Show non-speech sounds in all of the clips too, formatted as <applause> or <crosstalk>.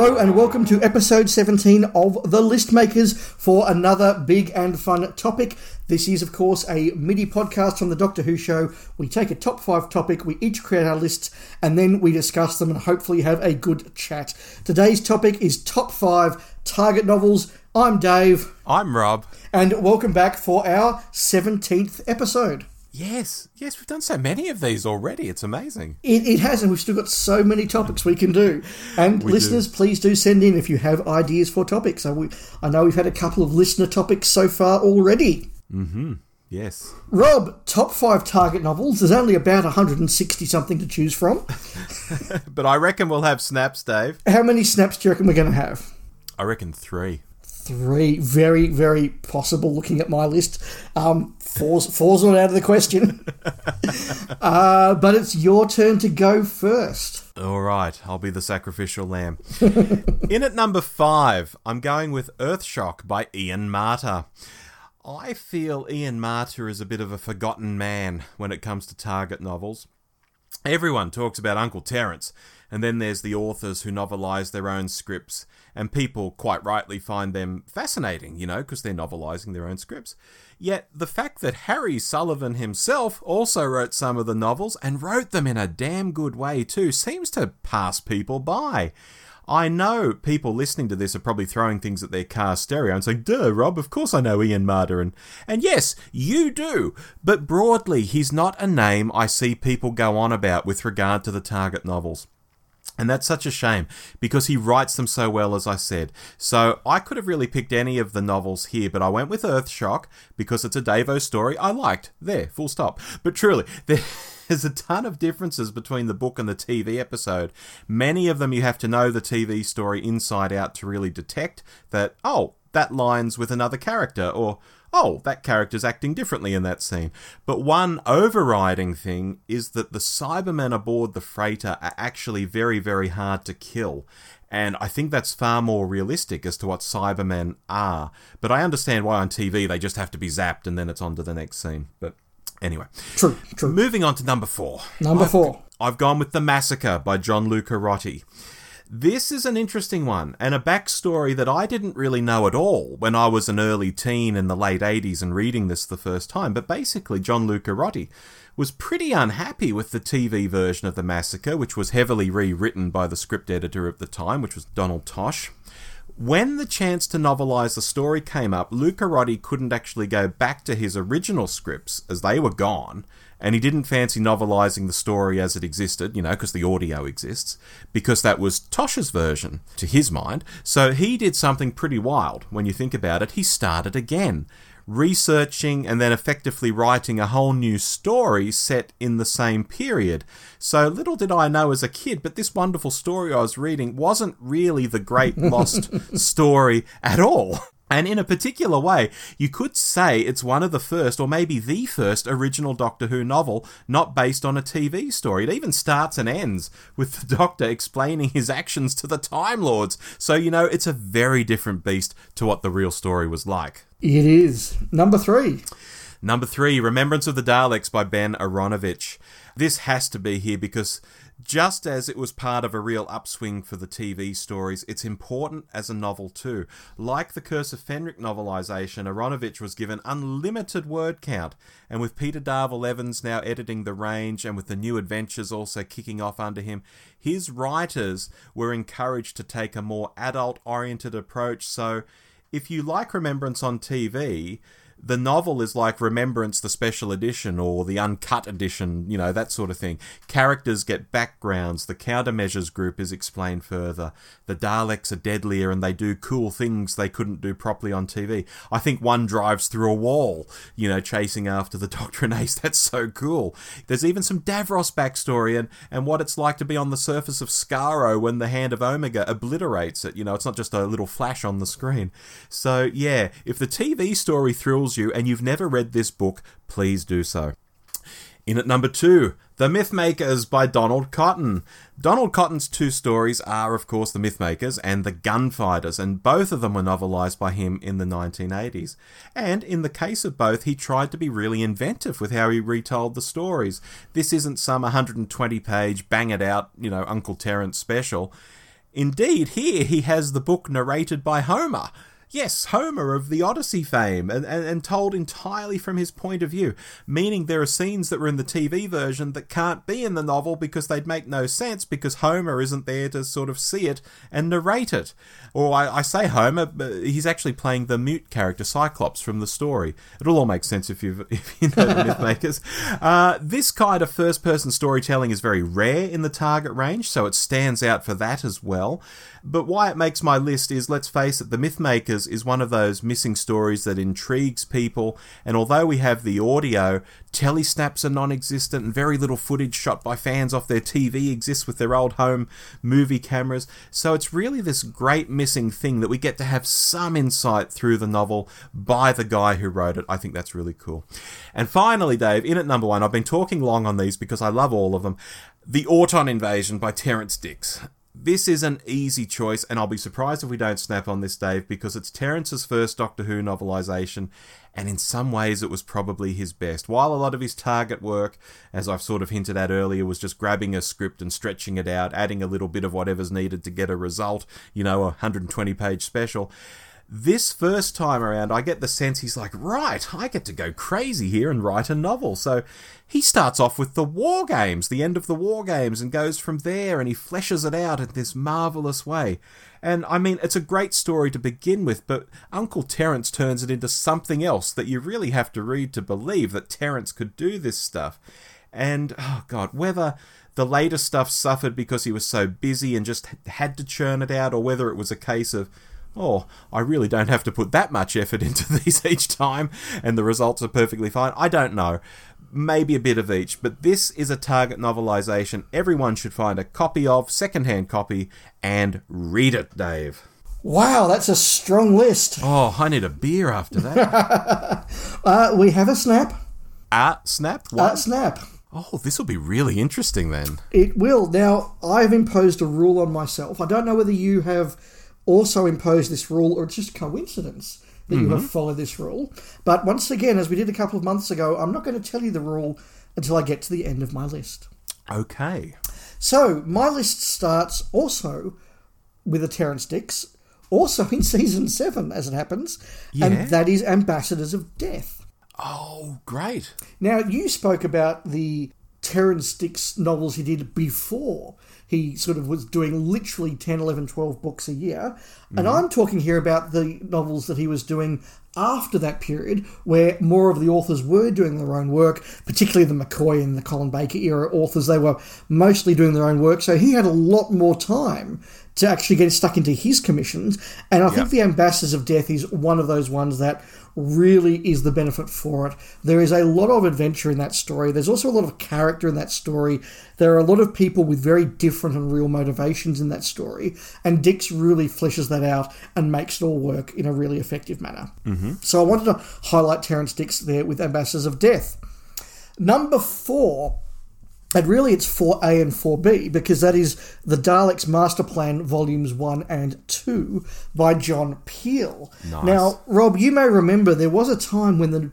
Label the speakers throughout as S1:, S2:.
S1: Hello and welcome to episode 17 of The List Makers for another big and fun topic. This is, of course, a MIDI podcast from the Doctor Who show. We take a top five topic, we each create our lists, and then we discuss them and hopefully have a good chat. Today's topic is top five target novels. I'm Dave.
S2: I'm Rob.
S1: And welcome back for our 17th episode.
S2: Yes, yes, we've done so many of these already. It's amazing.
S1: It, it has, and we've still got so many topics we can do. And listeners, please do send in if you have ideas for topics. So we, I know we've had a couple of listener topics so far already. Mm-hmm.
S2: Yes.
S1: Rob, top five target novels. There's only about 160 something to choose from. <laughs>
S2: But I reckon we'll have snaps, Dave.
S1: How many snaps do you reckon we're going to have?
S2: I reckon three.
S1: Three. Very, very possible looking at my list. Um, not out of the question. <laughs> uh, but it's your turn to go first.
S2: All right, I'll be the sacrificial lamb. <laughs> In at number five, I'm going with Earthshock by Ian Marter. I feel Ian Marter is a bit of a forgotten man when it comes to target novels. Everyone talks about Uncle Terrance, and then there's the authors who novelise their own scripts, and people quite rightly find them fascinating, you know, because they're novelising their own scripts. Yet the fact that Harry Sullivan himself also wrote some of the novels and wrote them in a damn good way too seems to pass people by. I know people listening to this are probably throwing things at their car stereo and saying, Duh, Rob, of course I know Ian Marter. And, and yes, you do. But broadly, he's not a name I see people go on about with regard to the target novels. And that's such a shame because he writes them so well, as I said. So I could have really picked any of the novels here, but I went with Earthshock because it's a Davo story I liked. There, full stop. But truly, <laughs> there's a ton of differences between the book and the TV episode. Many of them you have to know the TV story inside out to really detect that, oh, that lines with another character, or oh, that character's acting differently in that scene. But one overriding thing is that the Cybermen aboard the freighter are actually very, very hard to kill. And I think that's far more realistic as to what Cybermen are. But I understand why on TV they just have to be zapped and then it's on to the next scene. But anyway.
S1: True, true.
S2: Moving on to number four.
S1: Number four.
S2: I've gone with The Massacre by John Lucarotti. This is an interesting one, and a backstory that I didn't really know at all when I was an early teen in the late 80s and reading this the first time. But basically, John Lucarotti was pretty unhappy with the TV version of The Massacre, which was heavily rewritten by the script editor of the time, which was Donald Tosh. When the chance to novelise the story came up, Lucarotti couldn't actually go back to his original scripts as they were gone, and he didn't fancy novelising the story as it existed, you know, because the audio exists, because that was Tosh's version, to his mind. So he did something pretty wild when you think about it. He started again, researching and then effectively writing a whole new story set in the same period. So little did I know as a kid, but this wonderful story I was reading wasn't really the great <laughs> lost story at all. And in a particular way, you could say it's one of the first, or maybe the first, original Doctor Who novel not based on a TV story. It even starts and ends with the Doctor explaining his actions to the Time Lords. So, you know, it's a very different beast to what the real story was like.
S1: It is. Number three.
S2: Number three, Remembrance of the Daleks by Ben Aaronovitch. This has to be here because just as it was part of a real upswing for the TV stories, it's important as a novel too. Like the Curse of Fenric novelisation, Aaronovitch was given unlimited word count, and with Peter Darvill-Evans now editing The Range and with the new adventures also kicking off under him, his writers were encouraged to take a more adult oriented approach. So, if you like Remembrance on TV, the novel is like Remembrance, the special edition, or the uncut edition, you know, that sort of thing. Characters get backgrounds, the countermeasures group is explained further, the Daleks are deadlier and they do cool things they couldn't do properly on TV. I think one drives through a wall, you know, chasing after the <laughs> Doctor and Ace. That's so cool. There's even some Davros backstory and, and what it's like to be on the surface of Skaro when the Hand of Omega obliterates it. You know, it's not just a little flash on the screen. So, yeah, if the TV story thrills you and you've never read this book, please do so. In at number two, The Mythmakers by Donald Cotton. Donald Cotton's two stories are, of course, The Mythmakers and The Gunfighters, and both of them were novelised by him in the 1980s. And in the case of both, he tried to be really inventive with how he retold the stories. This isn't some 120 page, bang it out, you know, Uncle Terrance special Indeed, here he has the book narrated by Homer. Yes, Homer of the Odyssey fame, and, and, and, told entirely from his point of view, meaning there are scenes that were in the TV version that can't be in the novel because they'd make no sense because Homer isn't there to sort of see it and narrate it. Or I, I say Homer, but he's actually playing the mute character Cyclops from the story. It'll all make sense if, you've, <laughs> if you know the Mythmakers. Uh, this kind of first person storytelling is very rare in the target range, so it stands out for that as well. But why it makes my list is, let's face it, The Mythmakers is one of those missing stories that intrigues people, and although we have the audio, telesnaps are non existent, and very little footage shot by fans off their TV exists with their old home movie cameras. So it's really this great missing thing that we get to have some insight through the novel by the guy who wrote it. I think that's really cool. And finally, Dave, in at number one, I've been talking long on these because I love all of them. The Auton Invasion by Terrance Dicks this is an easy choice, and I'll be surprised if we don't snap on this, Dave, because it's Terrance's first Doctor Who novelisation, and in some ways it was probably his best. While a lot of his target work, as I've sort of hinted at earlier, was just grabbing a script and stretching it out, adding a little bit of whatever's needed to get a result, you know, a 120 page special. This first time around, I get the sense he's like, right, I get to go crazy here and write a novel. So he starts off with the War Games, the end of the War Games, and goes from there and he fleshes it out in this marvellous way. And I mean, it's a great story to begin with, but Uncle Terrance turns it into something else that you really have to read to believe that Terrance could do this stuff. And, oh God, whether the later stuff suffered because he was so busy and just had to churn it out, or whether it was a case of, oh, I really don't have to put that much effort into <laughs> these each time and the results are perfectly fine. I don't know. Maybe a bit of each, but this is a target novelization everyone should find a copy of, secondhand copy, and read it, Dave.
S1: Wow, that's a strong list.
S2: Oh, I need a beer after that. <laughs>
S1: uh, we have a snap.
S2: Ah, uh, snap?
S1: What? Uh, snap.
S2: Oh, this will be really interesting then.
S1: It will. Now, I've imposed a rule on myself. I don't know whether you have also impose this rule, or it's just coincidence that mm-hmm. you have mm-hmm. followed this rule. But once again, as we did a couple of months ago, I'm not going to tell you the rule until I get to the end of my list.
S2: Okay.
S1: So my list starts also with a Terrance Dicks, also in <laughs> season seven, as it happens, yeah. and that is Ambassadors of Death.
S2: Oh, great!
S1: Now you spoke about the Terrance Dicks novels he did before he sort of was doing literally 10, 11, 12 books a year. And mm-hmm. I'm talking here about the novels that he was doing after that period, where more of the authors were doing their own work, particularly the McCoy and the Colin Baker era authors. They were mostly doing their own work, so he had a lot more time to actually get stuck into his commissions. And I yep. think The Ambassadors of Death is one of those ones that really is the benefit for it. There is a lot of adventure in that story. There's also a lot of character in that story. There are a lot of people with very different and real motivations in that story. And Dicks really fleshes that out and makes it all work in a really effective manner.
S2: Mm-hmm.
S1: So I wanted to highlight Terrance Dicks there with Ambassadors of Death. Number four and really, it's 4A and 4B because that is the Daleks Master Plan Volumes 1 and 2 by John Peel.
S2: Nice.
S1: Now, Rob, you may remember there was a time when the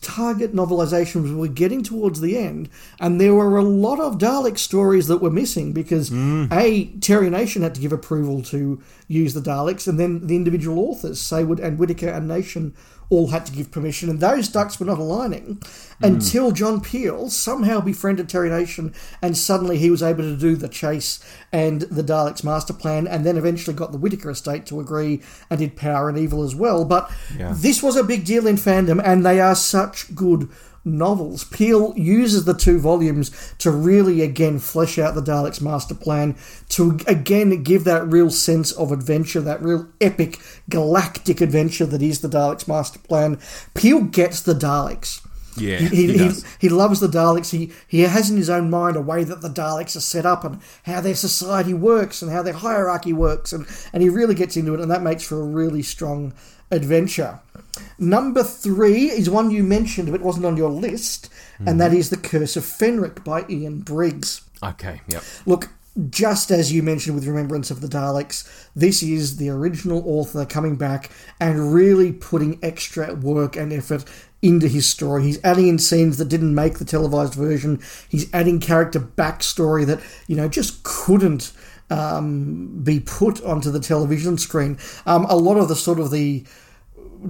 S1: target novelizations were getting towards the end, and there were a lot of Dalek stories that were missing because
S2: mm.
S1: A, Terry Nation had to give approval to use the Daleks, and then the individual authors, Saward and Whitaker and Nation, all had to give permission, and those ducks were not aligning mm. until John Peel somehow befriended Terry Nation, and suddenly he was able to do the chase and the Daleks master plan, and then eventually got the Whitaker estate to agree and did Power and Evil as well. But
S2: yeah.
S1: this was a big deal in fandom, and they are such good novels. Peel uses the two volumes to really again flesh out the Daleks' master plan, to again give that real sense of adventure, that real epic galactic adventure that is the Daleks' master plan. Peel gets the Daleks.
S2: Yeah,
S1: he, he, he, he, loves the Daleks. He he has in his own mind a way that the Daleks are set up and how their society works and how their hierarchy works, and, and he really gets into it, and that makes for a really strong adventure. Number three is one you mentioned, but wasn't on your list, mm-hmm. and that is The Curse of Fenric by Ian Briggs.
S2: Okay, yep.
S1: Look, just as you mentioned with Remembrance of the Daleks, this is the original author coming back and really putting extra work and effort into his story. He's adding in scenes that didn't make the televised version. He's adding character backstory that, you know, just couldn't um, be put onto the television screen. Um, a lot of the sort of the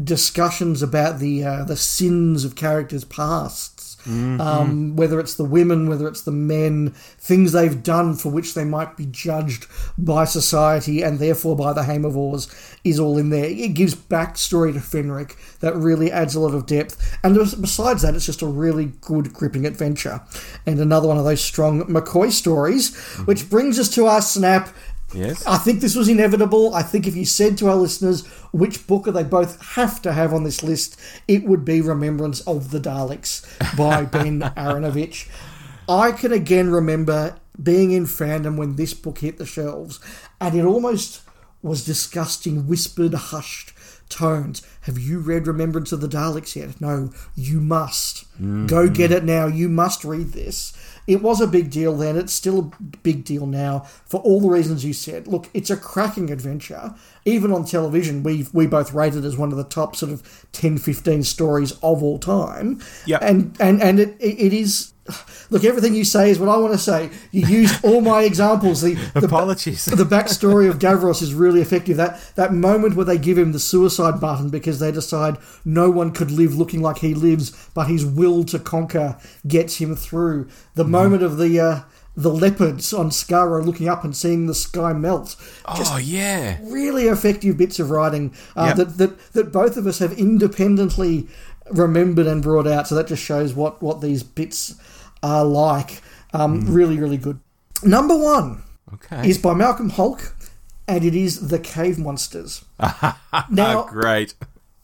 S1: discussions about the uh, the sins of characters' pasts. Mm-hmm. Um, whether it's the women, whether it's the men, things they've done for which they might be judged by society and therefore by the Haemovores, is all in there. It gives backstory to Fenric that really adds a lot of depth. And besides that, it's just a really good, gripping adventure. And another one of those strong McCoy stories, mm-hmm. which brings us to our snap
S2: Yes.
S1: I think this was inevitable. I think if you said to our listeners which book are they both have to have on this list, it would be Remembrance of the Daleks by <laughs> Ben Aaronovitch. I can again remember being in fandom when this book hit the shelves, and it almost was discussed in whispered, hushed tones. Have you read Remembrance of the Daleks yet? No, you must. Mm-hmm. Go get it now. You must read this. It was a big deal then. It's still a big deal now for all the reasons you said. Look, it's a cracking adventure. Even on television, we we both rated as one of the top sort of 10, 15 stories of all time.
S2: Yeah.
S1: And and and it, it is <sighs> look, everything you say is what I want to say. You used all my <laughs> examples. The,
S2: the apologies.
S1: The backstory of Davros is really effective. That that moment where they give him the suicide button because they decide no one could live looking like he lives, but his will to conquer gets him through. The mm. moment of the. Uh, the leopards on Skaro looking up and seeing the sky melt.
S2: Just oh yeah,
S1: really effective bits of writing uh, yep. that, that that both of us have independently remembered and brought out. So that just shows what what these bits are like. Um, mm. Really, really good. Number one
S2: okay.
S1: is by Malcolm Hulke, and it is The Cave Monsters. <laughs> now,
S2: great.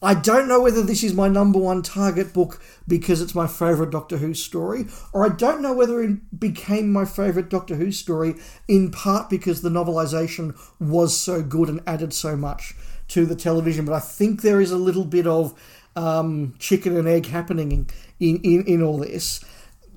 S1: I don't know whether this is my number one target book because it's my favourite Doctor Who story, or I don't know whether it became my favourite Doctor Who story in part because the novelisation was so good and added so much to the television. But I think there is a little bit of um, chicken and egg happening in, in, in, in all this.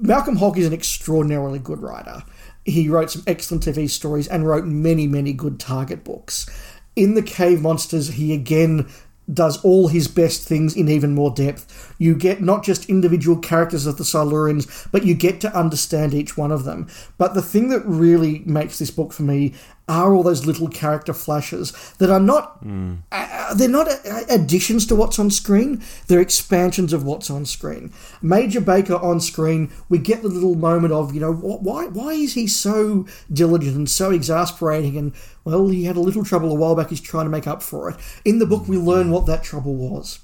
S1: Malcolm Hulke is an extraordinarily good writer. He wrote some excellent TV stories and wrote many, many good target books. In The Cave Monsters, he again does all his best things in even more depth. You get not just individual characters of the Silurians, but you get to understand each one of them. But the thing that really makes this book for me are all those little character flashes that are not mm. uh, they're not additions to what's on screen. They're expansions of what's on screen. Major baker on screen we get the little moment of you know why why is he so diligent and so exasperating? And well he had a little trouble a while back. He's trying to make up for it. In the book we learn what that trouble was.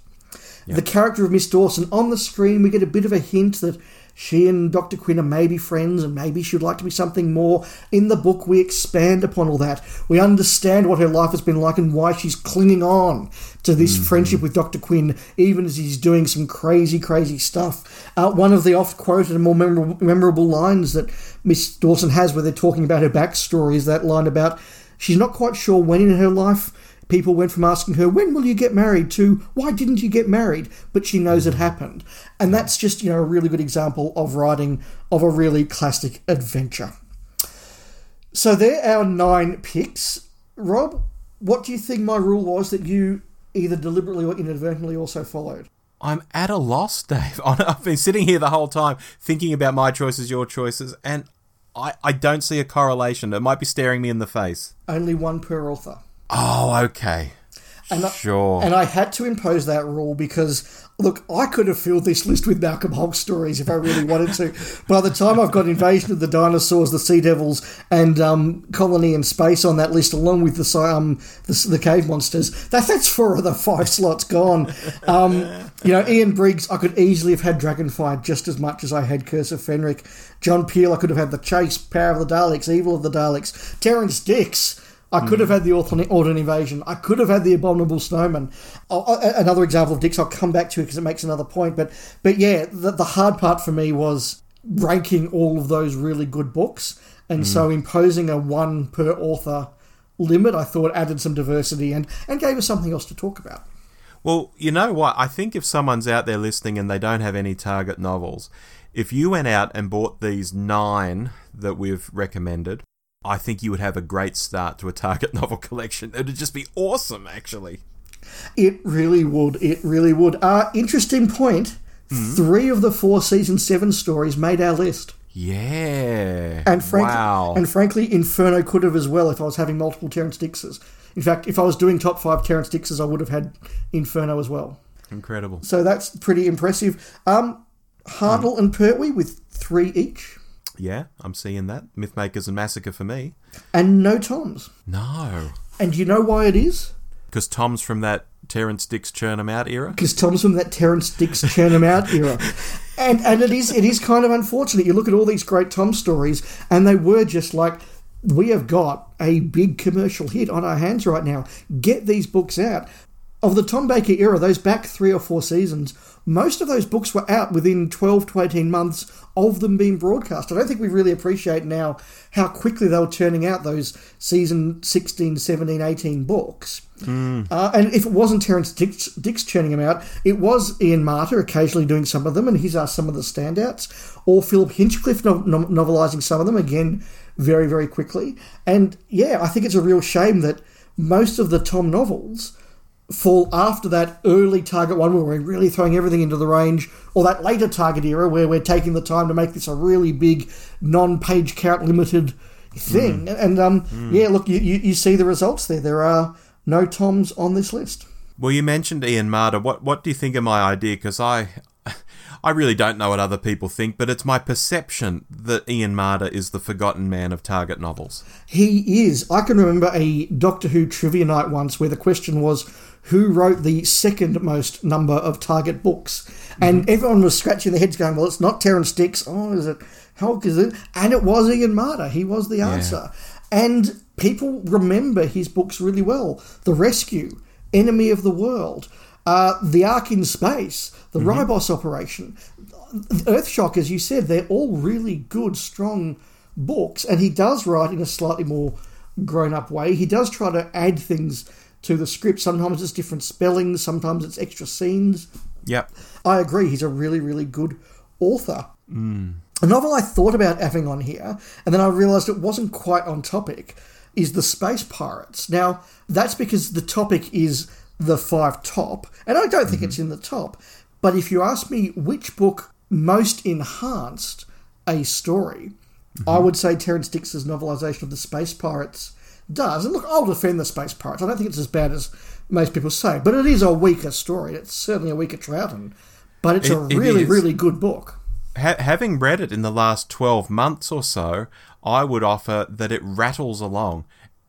S1: Yep. the character of miss dawson on the screen we get a bit of a hint that she and Dr. Quinn are maybe friends and maybe she'd like to be something more. In the book, we expand upon all that. We understand what her life has been like and why she's clinging on to this mm-hmm. friendship with Dr. Quinn, even as he's doing some crazy, crazy stuff. Uh, one of the oft quoted and more memorable, memorable lines that Miss Dawson has where they're talking about her backstory is that line about she's not quite sure when in her life People went from asking her, When will you get married? to Why didn't you get married? But she knows it happened. And that's just, you know, a really good example of writing of a really classic adventure. So there are our nine picks. Rob, what do you think my rule was that you either deliberately or inadvertently also followed?
S2: I'm at a loss, Dave. <laughs> I've been sitting here the whole time thinking about my choices, your choices, and I, I don't see a correlation. It might be staring me in the face.
S1: Only one per author.
S2: Oh, okay.
S1: And
S2: sure.
S1: I, and I had to impose that rule because, look, I could have filled this list with Malcolm Hulke stories if I really wanted to. By the time I've got Invasion of the Dinosaurs, the Sea Devils, and um, Colony in Space on that list, along with the um, the, the Cave Monsters, that, that's four of the five slots gone. Um, you know, Ian Briggs, I could easily have had Dragonfire just as much as I had Curse of Fenric. John Peel, I could have had The Chase, Power of the Daleks, Evil of the Daleks. Terrance Dicks I could have had the Auton Invasion. I could have had the Abominable Snowman. another example of Dicks I'll come back to it because it makes another point. But but yeah, the, the, hard part for me was ranking all of those really good books, and mm. so imposing a one per author limit, I thought added some diversity and and gave us something else to talk about.
S2: Well, you know what? I think if someone's out there listening and they don't have any target novels, if you went out and bought these nine that we've recommended I think you would have a great start to a Target <laughs> novel collection. It would just be awesome, actually.
S1: It really would. It really would. Uh, interesting point. Mm-hmm. Three of the four season seven stories made our list.
S2: Yeah.
S1: And frankly,
S2: wow.
S1: and frankly, Inferno could have as well if I was having multiple Terrance Dickses. In fact, if I was doing top five Terrance Dickses, I would have had Inferno as well.
S2: Incredible.
S1: So that's pretty impressive. Um, Hartnell and Pertwee with three each,
S2: Yeah, I'm seeing that. Mythmakers and Massacre for me.
S1: and no Toms.
S2: No.
S1: And you know why it is?
S2: Because Tom's from that Terrance Dicks churn 'em out era.
S1: Because Tom's from that Terrance Dicks churn 'em out era. <laughs> And and it is it is kind of unfortunate. You look at all these great Tom stories, and they were just like we have got a big commercial hit on our hands right now. Get these books out. Of the Tom Baker era, those back three or four seasons, most of those books were out within 12 to 18 months of them being broadcast. I don't think we really appreciate now how quickly they were turning out those season 16, 17, 18 books. Uh, and if it wasn't Terrance Dicks, Dicks churning them out, it was Ian Marter occasionally doing some of them, and he's are some of the standouts, or Philip Hinchcliffe no- no- novelising some of them, again, very, very quickly. And yeah, I think it's a real shame that most of the Tom novels fall after that early Target one where we're really throwing everything into the range, or that later Target era where we're taking the time to make this a really big, non page count limited thing. And um, yeah, look, you, you, you see the results there. There are no Toms on this list.
S2: Well, you mentioned Ian Marter. What what do you think of my idea? Because I, <laughs> I really don't know what other people think, but it's my perception that Ian Marter is the forgotten man of Target novels.
S1: He is. I can remember a Doctor Who trivia night once where the question was who wrote the second most number of Target books, and everyone was scratching their heads, going, "Well, it's not Terrance Dicks. Oh, is it? How is it?" And it was Ian Marter. He was the answer, and people remember his books really well. The Rescue, Enemy of the World, uh, The Ark in Space, The Ribos Operation, Earthshock, as you said, they're all really good, strong books, and he does write in a slightly more grown up way. He does try to add things to the script. Sometimes it's different spellings, sometimes it's extra scenes.
S2: Yep.
S1: I agree, he's a really, really good author. Hmm. A novel I thought about having on here, and then I realised it wasn't quite on topic, is The Space Pirates. Now, that's because the topic is the five top, and I don't think it's mm-hmm. in the top. But if you ask me which book most enhanced a story, I mm-hmm. would say Terrance Dicks's novelisation of The Space Pirates does. And look, I'll defend The Space Pirates. I don't think it's as bad as most people say, but it is a weaker story. It's certainly a weaker Troughton, but it's a
S2: It- it
S1: really,
S2: is.
S1: really good book.
S2: Ha- having read it in the last 12 months or so, I would offer that it rattles along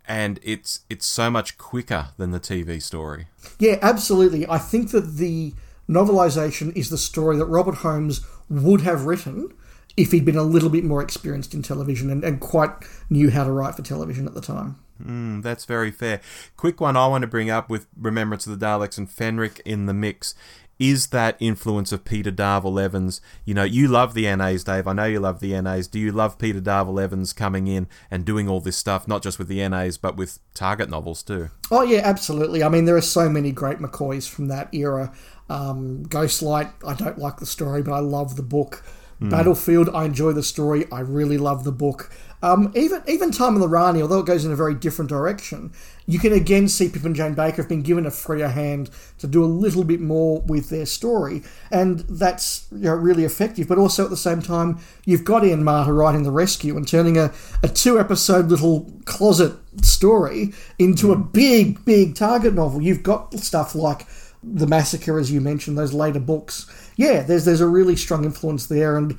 S2: and it's it's so much quicker than the TV story.
S1: Yeah, absolutely. I think that the novelisation is the story that Robert Holmes would have written if he'd been a little bit more experienced in television and, and quite knew how to write for television at the time.
S2: Mm, that's very fair. Quick one I want to bring up with Remembrance of the Daleks and Fenric in the mix is that influence of Peter Darvill-Evans. You know, you love the NAs, Dave. I know you love the NAs. Do you love Peter Darvill-Evans coming in and doing all this stuff, not just with the NAs, but with Target novels too?
S1: Oh yeah, absolutely. I mean, there are so many great McCoys from that era. Um, Ghostlight, I don't like the story, but I love the book. Battlefield, I enjoy the story. I really love the book. Um, even even Time of the Rani, although it goes in a very different direction, you can again see Pip and Jane Baker have been given a freer hand to do a little bit more with their story, and that's you know, really effective. But also at the same time, you've got Ian Marter writing the rescue and turning a, a two episode little closet story into a big big target novel. You've got stuff like the massacre, as you mentioned, those later books. Yeah, there's there's a really strong influence there, and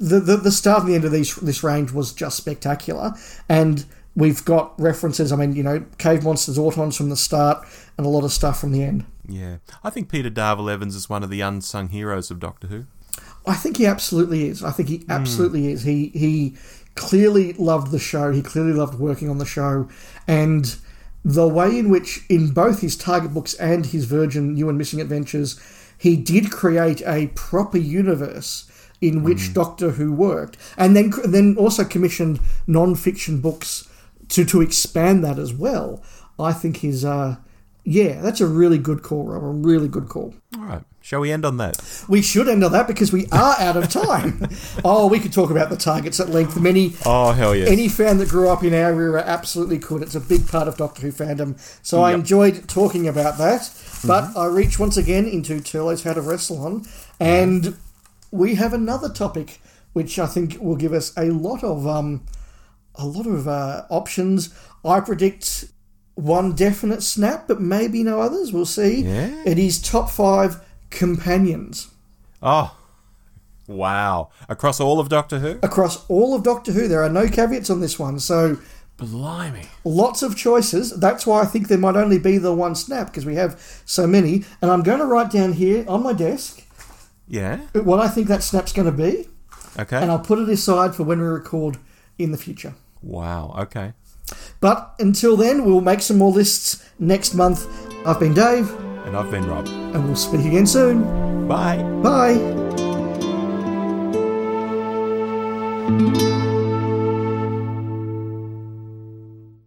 S1: the the, the start and the end of these this range was just spectacular. And we've got references. I mean, you know, cave monsters, autons from the start, and a lot of stuff from the end.
S2: Yeah. I think Peter Darvill-Evans is one of the unsung heroes of Doctor Who.
S1: I think he absolutely is. I think he absolutely is. He he clearly loved the show. He clearly loved working on the show, and the way in which, in both his Target books and his Virgin New and Missing Adventures, he did create a proper universe in which Doctor Who worked, and then then also commissioned non-fiction books to to expand that as well. I think is uh yeah, that's a really good call, Rob. A really good call.
S2: All right. Shall we end on that?
S1: We should end on that because we are out of time. <laughs> oh, we could talk about the targets at length. Many
S2: Oh, hell yes.
S1: any fan that grew up in our era absolutely could. It's a big part of Doctor Who fandom. So I enjoyed talking about that. But I reach once again into Turlo's Hat of Rassilon, and we have another topic which I think will give us a lot of um, a lot of uh, options. I predict one definite snap, but maybe no others. We'll see.
S2: Yeah.
S1: It is top five companions
S2: Oh, wow. Across all of Doctor Who?
S1: across all of Doctor Who. There are no caveats on this one, so
S2: Blimey.
S1: lots of choices. That's why I think there might only be the one snap because we have so many. And I'm going to write down here on my desk
S2: Yeah.
S1: what I think that snap's going to be,
S2: Okay.
S1: and I'll put it aside for when we record in the future.
S2: Wow. Okay.
S1: But until then, we'll make some more lists next month. I've been Dave,
S2: And I've been Rob.
S1: and we'll speak again soon.
S2: Bye.
S1: Bye.